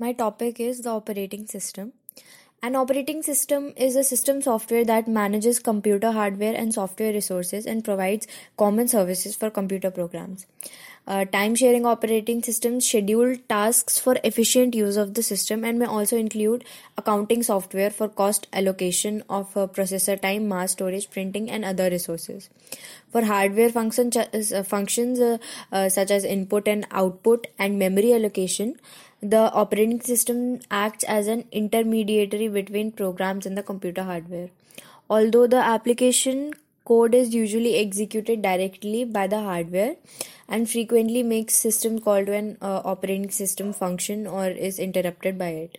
My topic is the operating system. An operating system is a system software that manages computer hardware and software resources and provides common services for computer programs. Uh, time sharing operating systems schedule tasks for efficient use of the system and may also include accounting software for cost allocation of uh, processor time, mass storage, printing, and other resources. For hardware function, uh, functions uh, uh, such as input and output and memory allocation, the operating system acts as an intermediary between programs and the computer hardware. Although the application code is usually executed directly by the hardware and frequently makes system call to an uh, operating system function or is interrupted by it.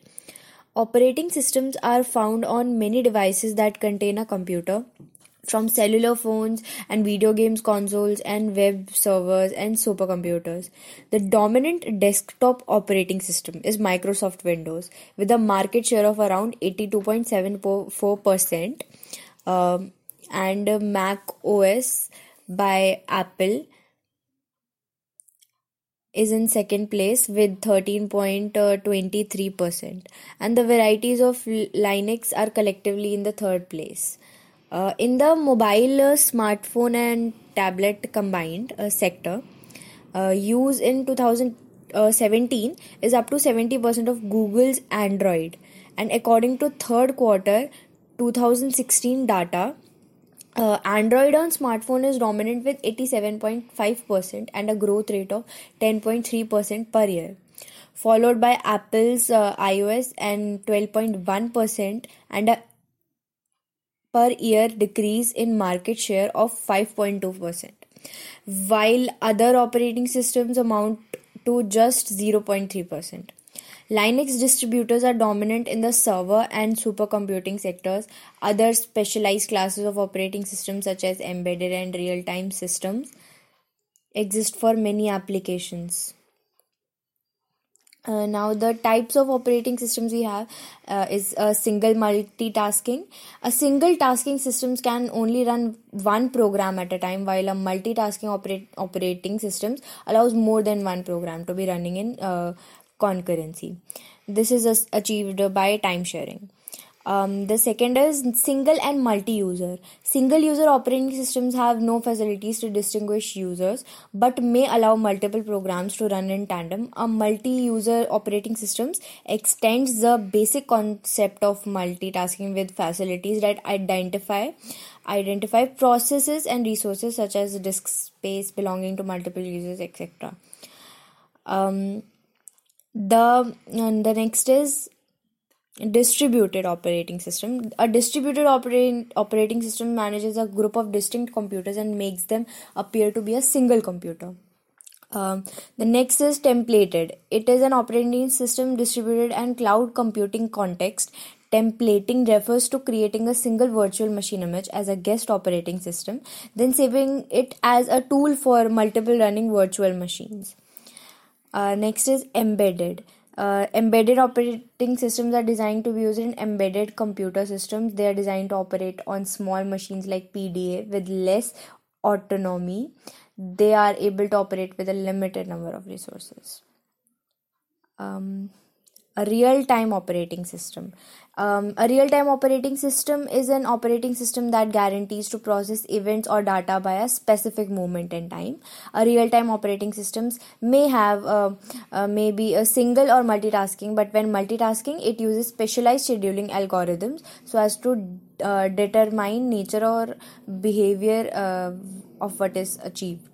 Operating systems are found on many devices that contain a computer from cellular phones and video games consoles and web servers and supercomputers. The dominant desktop operating system is Microsoft Windows with a market share of around 82.74%. Um, and Mac OS by Apple is in second place with 13.23% and the varieties of linux are collectively in the third place uh, in the mobile uh, smartphone and tablet combined uh, sector, uh, use in 2017 is up to 70% of Google's Android. And according to third quarter 2016 data, uh, Android on smartphone is dominant with 87.5% and a growth rate of 10.3% per year, followed by Apple's uh, iOS and 12.1% and a per year decrease in market share of 5.2%, while other operating systems amount to just 0.3%. Linux distributors are dominant in the server and supercomputing sectors. Other specialized classes of operating systems, such as embedded and real time systems, exist for many applications. Uh, now the types of operating systems we have uh, is a single multitasking a single tasking systems can only run one program at a time while a multitasking operate, operating systems allows more than one program to be running in uh, concurrency this is achieved by time sharing um, the second is single and multi-user. Single-user operating systems have no facilities to distinguish users, but may allow multiple programs to run in tandem. A multi-user operating systems extends the basic concept of multitasking with facilities that identify identify processes and resources such as disk space belonging to multiple users, etc. Um, the the next is distributed operating system. A distributed operating operating system manages a group of distinct computers and makes them appear to be a single computer. Um, the next is templated. It is an operating system distributed and cloud computing context. Templating refers to creating a single virtual machine image as a guest operating system then saving it as a tool for multiple running virtual machines uh, next is embedded uh, embedded operating systems are designed to be used in embedded computer systems. They are designed to operate on small machines like PDA with less autonomy. They are able to operate with a limited number of resources. Um, a real time operating system. Um, a real time operating system is an operating system that guarantees to process events or data by a specific moment in time. A real time operating systems may have uh, uh, maybe a single or multitasking, but when multitasking, it uses specialized scheduling algorithms so as to uh, determine nature or behavior uh, of what is achieved.